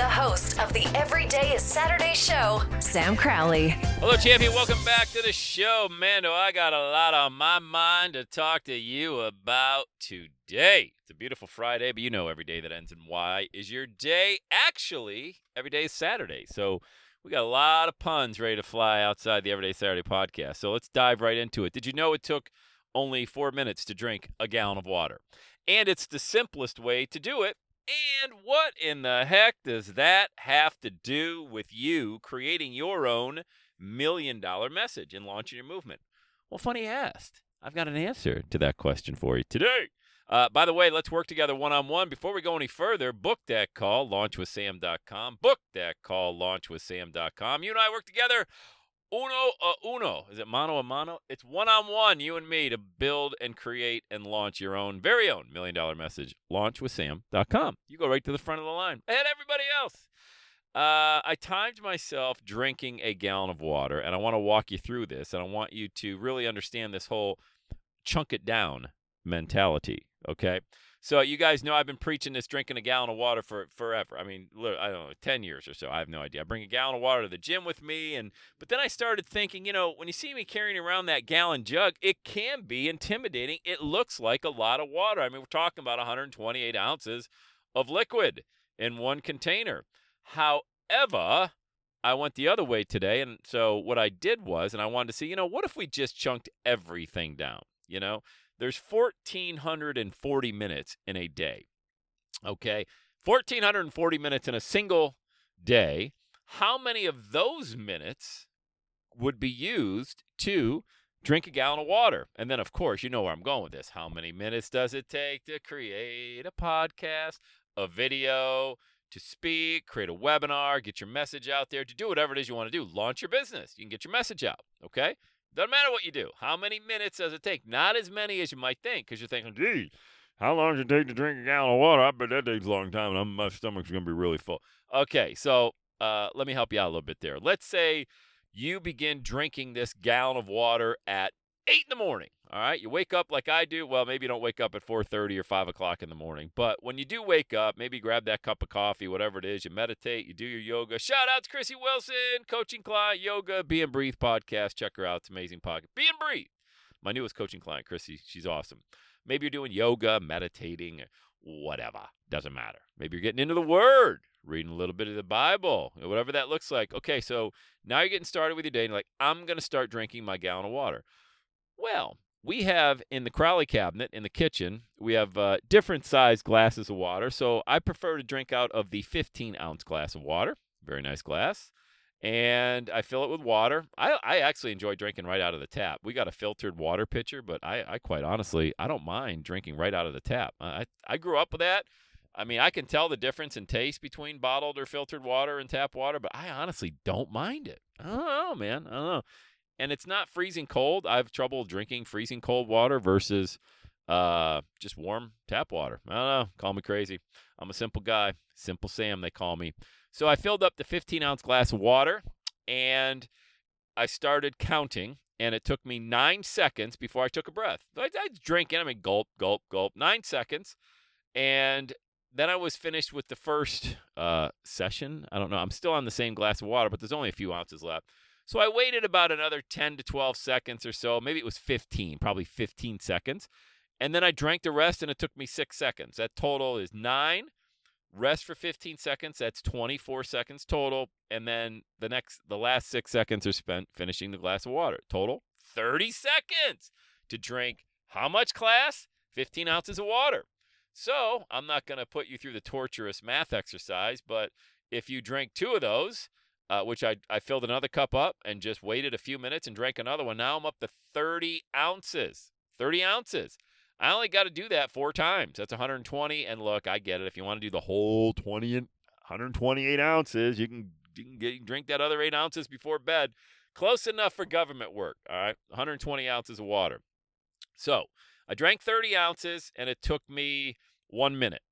The host of the Everyday is Saturday show, Sam Crowley. Hello, champion. Welcome back to the show. Mando, I got a lot on my mind to talk to you about today. It's a beautiful Friday, but you know every day that ends in Y is your day. Actually, every day is Saturday. So we got a lot of puns ready to fly outside the Everyday Saturday podcast. So let's dive right into it. Did you know it took only four minutes to drink a gallon of water? And it's the simplest way to do it. And what in the heck does that have to do with you creating your own million dollar message and launching your movement? Well, funny asked. I've got an answer to that question for you today. Uh, by the way, let's work together one on one. Before we go any further, book that call, launchwithsam.com. Book that call, launchwithsam.com. You and I work together uno a uno. Is it mano a mano? It's one on one, you and me, to build and create and launch your own very own million dollar message. Launchwithsam.com. You go right to the front of the line of everybody else. Uh, I timed myself drinking a gallon of water, and I want to walk you through this, and I want you to really understand this whole chunk it down mentality. Okay. So you guys know I've been preaching this drinking a gallon of water for forever. I mean, I don't know, 10 years or so. I have no idea. I bring a gallon of water to the gym with me and but then I started thinking, you know, when you see me carrying around that gallon jug, it can be intimidating. It looks like a lot of water. I mean, we're talking about 128 ounces of liquid in one container. However, I went the other way today and so what I did was and I wanted to see, you know, what if we just chunked everything down, you know? There's 1,440 minutes in a day. Okay. 1,440 minutes in a single day. How many of those minutes would be used to drink a gallon of water? And then, of course, you know where I'm going with this. How many minutes does it take to create a podcast, a video, to speak, create a webinar, get your message out there, to do whatever it is you want to do? Launch your business. You can get your message out. Okay. Doesn't matter what you do. How many minutes does it take? Not as many as you might think, because you're thinking, gee, how long does it take to drink a gallon of water? I bet that takes a long time, and I'm, my stomach's going to be really full. Okay, so uh, let me help you out a little bit there. Let's say you begin drinking this gallon of water at 8 in the morning. All right, you wake up like I do. Well, maybe you don't wake up at 4:30 or 5 o'clock in the morning, but when you do wake up, maybe grab that cup of coffee, whatever it is. You meditate, you do your yoga. Shout out to Chrissy Wilson, coaching client, yoga, Be and Breathe podcast. Check her out; it's amazing podcast. Be and Breathe, my newest coaching client, Chrissy. She's awesome. Maybe you're doing yoga, meditating, whatever. Doesn't matter. Maybe you're getting into the Word, reading a little bit of the Bible, whatever that looks like. Okay, so now you're getting started with your day, and you're like, I'm gonna start drinking my gallon of water. Well, we have in the Crowley cabinet in the kitchen, we have uh, different size glasses of water. So I prefer to drink out of the 15 ounce glass of water. Very nice glass. And I fill it with water. I, I actually enjoy drinking right out of the tap. We got a filtered water pitcher, but I, I quite honestly, I don't mind drinking right out of the tap. I, I grew up with that. I mean, I can tell the difference in taste between bottled or filtered water and tap water, but I honestly don't mind it. I don't know, man. I don't know and it's not freezing cold. I have trouble drinking freezing cold water versus uh, just warm tap water. I don't know. Call me crazy. I'm a simple guy. Simple Sam, they call me. So I filled up the 15 ounce glass of water and I started counting. And it took me nine seconds before I took a breath. I, I drank I mean, gulp, gulp, gulp, nine seconds. And then I was finished with the first uh, session. I don't know. I'm still on the same glass of water, but there's only a few ounces left. So I waited about another 10 to 12 seconds or so. Maybe it was 15, probably 15 seconds. And then I drank the rest and it took me six seconds. That total is nine. Rest for 15 seconds. That's 24 seconds total. And then the next, the last six seconds are spent finishing the glass of water. Total 30 seconds to drink how much class? 15 ounces of water. So I'm not going to put you through the torturous math exercise, but if you drink two of those, uh, which I, I filled another cup up and just waited a few minutes and drank another one, now I'm up to 30 ounces. 30 ounces. I only got to do that four times. That's 120. And look, I get it. If you want to do the whole 20 and 128 ounces, you can, you can get, drink that other eight ounces before bed. Close enough for government work. All right. 120 ounces of water. So I drank 30 ounces and it took me one minute.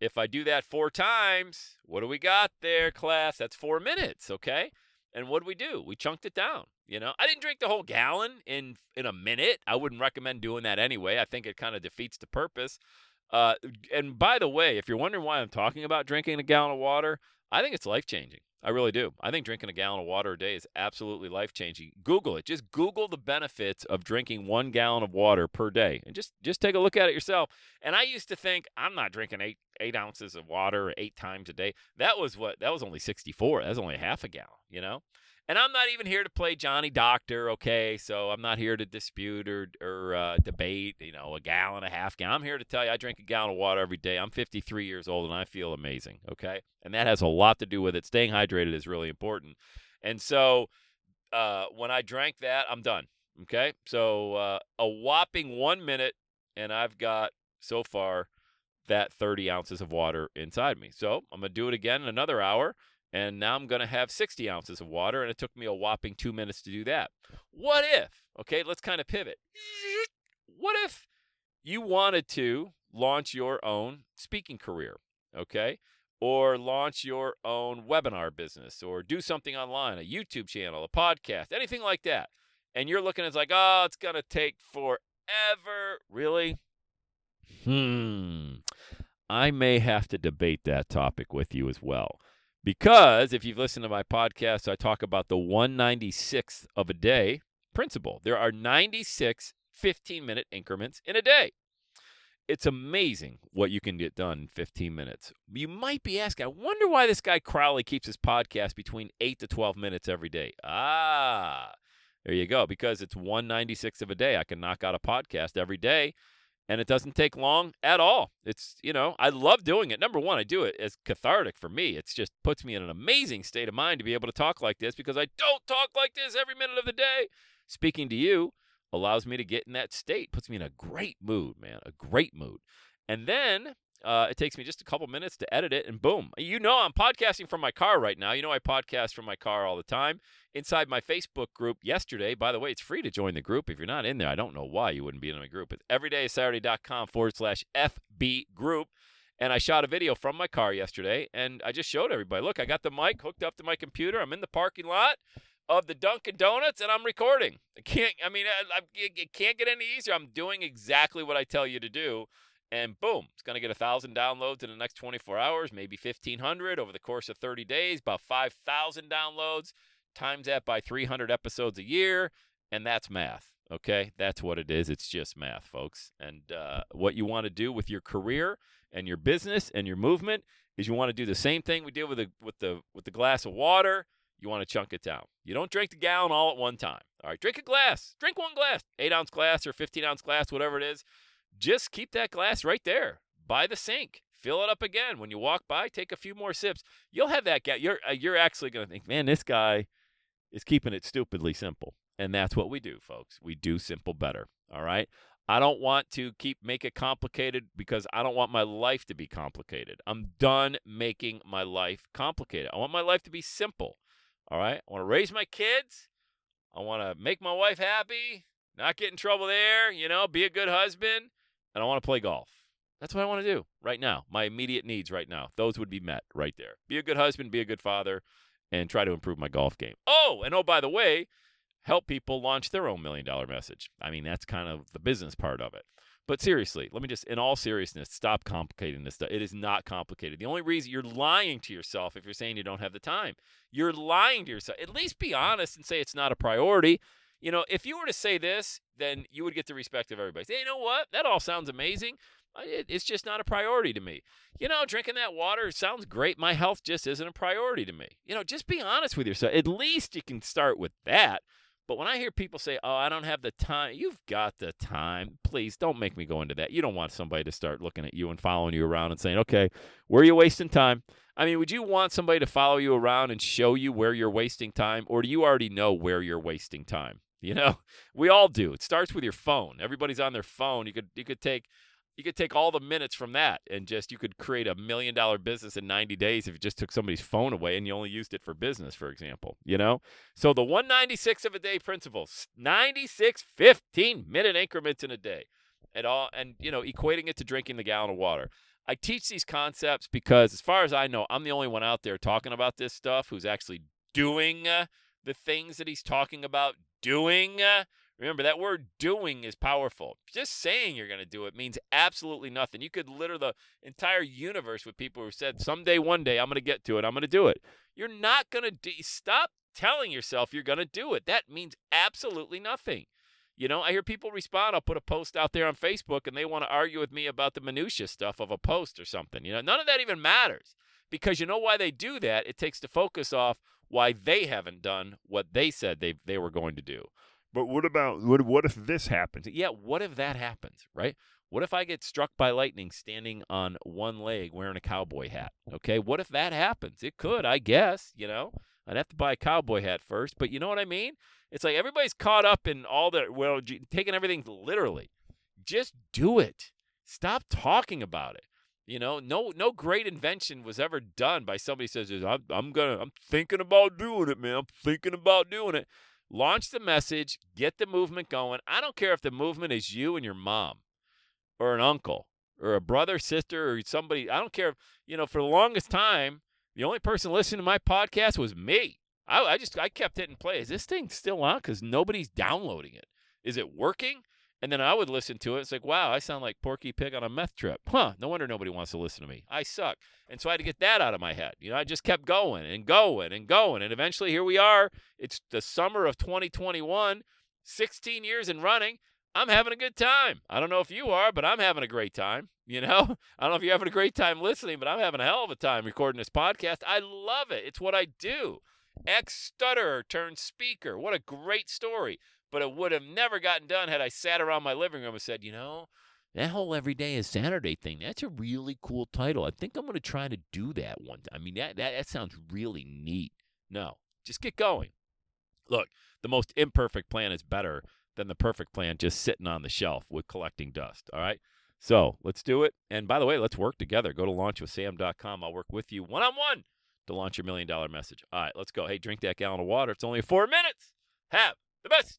If I do that four times, what do we got there, class? That's four minutes, okay? And what do we do? We chunked it down. You know, I didn't drink the whole gallon in in a minute. I wouldn't recommend doing that anyway. I think it kind of defeats the purpose. Uh, and by the way, if you're wondering why I'm talking about drinking a gallon of water, I think it's life changing. I really do. I think drinking a gallon of water a day is absolutely life changing. Google it. Just Google the benefits of drinking one gallon of water per day, and just just take a look at it yourself. And I used to think I'm not drinking eight eight ounces of water eight times a day. That was what that was only 64. That was only half a gallon. You know. And I'm not even here to play Johnny Doctor, okay? So I'm not here to dispute or, or uh, debate, you know, a gallon, a half gallon. I'm here to tell you I drink a gallon of water every day. I'm 53 years old and I feel amazing, okay? And that has a lot to do with it. Staying hydrated is really important. And so uh, when I drank that, I'm done, okay? So uh, a whopping one minute, and I've got so far that 30 ounces of water inside me. So I'm going to do it again in another hour and now I'm going to have 60 ounces of water, and it took me a whopping two minutes to do that. What if, okay, let's kind of pivot. What if you wanted to launch your own speaking career, okay? Or launch your own webinar business, or do something online, a YouTube channel, a podcast, anything like that. And you're looking, at it's like, oh, it's going to take forever. Really? Hmm. I may have to debate that topic with you as well. Because if you've listened to my podcast, I talk about the 196th of a day principle. There are 96 15 minute increments in a day. It's amazing what you can get done in 15 minutes. You might be asking, I wonder why this guy Crowley keeps his podcast between 8 to 12 minutes every day. Ah, there you go. Because it's 196 of a day. I can knock out a podcast every day and it doesn't take long at all. It's, you know, I love doing it. Number one, I do it as cathartic for me. It just puts me in an amazing state of mind to be able to talk like this because I don't talk like this every minute of the day. Speaking to you allows me to get in that state, puts me in a great mood, man, a great mood. And then uh, it takes me just a couple minutes to edit it, and boom. You know, I'm podcasting from my car right now. You know, I podcast from my car all the time. Inside my Facebook group yesterday, by the way, it's free to join the group. If you're not in there, I don't know why you wouldn't be in my group. It's everydaysaturday.com forward slash FB group. And I shot a video from my car yesterday, and I just showed everybody look, I got the mic hooked up to my computer. I'm in the parking lot of the Dunkin' Donuts, and I'm recording. I can't, I mean, I, I, it can't get any easier. I'm doing exactly what I tell you to do and boom, it's going to get a thousand downloads in the next 24 hours, maybe 1,500 over the course of 30 days, about 5,000 downloads. Times that by 300 episodes a year, and that's math. Okay, that's what it is. It's just math, folks. And uh, what you want to do with your career and your business and your movement is you want to do the same thing we did with the with the with the glass of water. You want to chunk it down. You don't drink the gallon all at one time. All right, drink a glass. Drink one glass, eight ounce glass or 15 ounce glass, whatever it is just keep that glass right there by the sink. Fill it up again. When you walk by, take a few more sips. You'll have that guy. You're uh, you're actually going to think, man, this guy is keeping it stupidly simple. And that's what we do, folks. We do simple better. All right. I don't want to keep make it complicated because I don't want my life to be complicated. I'm done making my life complicated. I want my life to be simple. All right. I want to raise my kids. I want to make my wife happy, not get in trouble there, you know, be a good husband and I want to play golf. That's what I want to do right now. My immediate needs right now. Those would be met right there. Be a good husband, be a good father, and try to improve my golf game. Oh, and oh, by the way, help people launch their own million dollar message. I mean, that's kind of the business part of it. But seriously, let me just, in all seriousness, stop complicating this stuff. It is not complicated. The only reason you're lying to yourself if you're saying you don't have the time, you're lying to yourself. At least be honest and say it's not a priority. You know, if you were to say this, then you would get the respect of everybody. Say, you know what? That all sounds amazing. It's just not a priority to me. You know, drinking that water sounds great. My health just isn't a priority to me. You know, just be honest with yourself. At least you can start with that. But when I hear people say, "Oh, I don't have the time," you've got the time. Please don't make me go into that. You don't want somebody to start looking at you and following you around and saying, "Okay, where are you wasting time?" I mean, would you want somebody to follow you around and show you where you're wasting time, or do you already know where you're wasting time? You know, we all do. It starts with your phone. Everybody's on their phone. You could you could take you could take all the minutes from that and just you could create a million dollar business in 90 days if you just took somebody's phone away and you only used it for business for example you know so the 196 of a day principles 96 15 minute increments in a day and all and you know equating it to drinking the gallon of water i teach these concepts because as far as i know i'm the only one out there talking about this stuff who's actually doing uh, the things that he's talking about doing uh, Remember, that word doing is powerful. Just saying you're going to do it means absolutely nothing. You could litter the entire universe with people who said, someday, one day, I'm going to get to it. I'm going to do it. You're not going to do Stop telling yourself you're going to do it. That means absolutely nothing. You know, I hear people respond. I'll put a post out there on Facebook and they want to argue with me about the minutia stuff of a post or something. You know, none of that even matters because you know why they do that? It takes the focus off why they haven't done what they said they, they were going to do. But what about what what if this happens? Yeah, what if that happens, right? What if I get struck by lightning standing on one leg wearing a cowboy hat? Okay, what if that happens? It could, I guess, you know. I'd have to buy a cowboy hat first, but you know what I mean? It's like everybody's caught up in all the well, taking everything literally. Just do it. Stop talking about it. You know, no no great invention was ever done by somebody says, "I'm I'm gonna I'm thinking about doing it, man. I'm thinking about doing it." Launch the message, get the movement going. I don't care if the movement is you and your mom or an uncle or a brother, sister, or somebody. I don't care. You know, for the longest time, the only person listening to my podcast was me. I, I just I kept hitting play. Is this thing still on? Because nobody's downloading it. Is it working? And then I would listen to it. It's like, wow, I sound like Porky Pig on a meth trip. Huh, no wonder nobody wants to listen to me. I suck. And so I had to get that out of my head. You know, I just kept going and going and going. And eventually here we are. It's the summer of 2021, 16 years in running. I'm having a good time. I don't know if you are, but I'm having a great time. You know, I don't know if you're having a great time listening, but I'm having a hell of a time recording this podcast. I love it. It's what I do. Ex stutterer turned speaker. What a great story but it would have never gotten done had I sat around my living room and said, you know, that whole every day is Saturday thing, that's a really cool title. I think I'm going to try to do that one. I mean, that, that, that sounds really neat. No, just get going. Look, the most imperfect plan is better than the perfect plan just sitting on the shelf with collecting dust. All right. So let's do it. And by the way, let's work together. Go to launchwithsam.com. I'll work with you one on one to launch your million dollar message. All right, let's go. Hey, drink that gallon of water. It's only four minutes. Have the best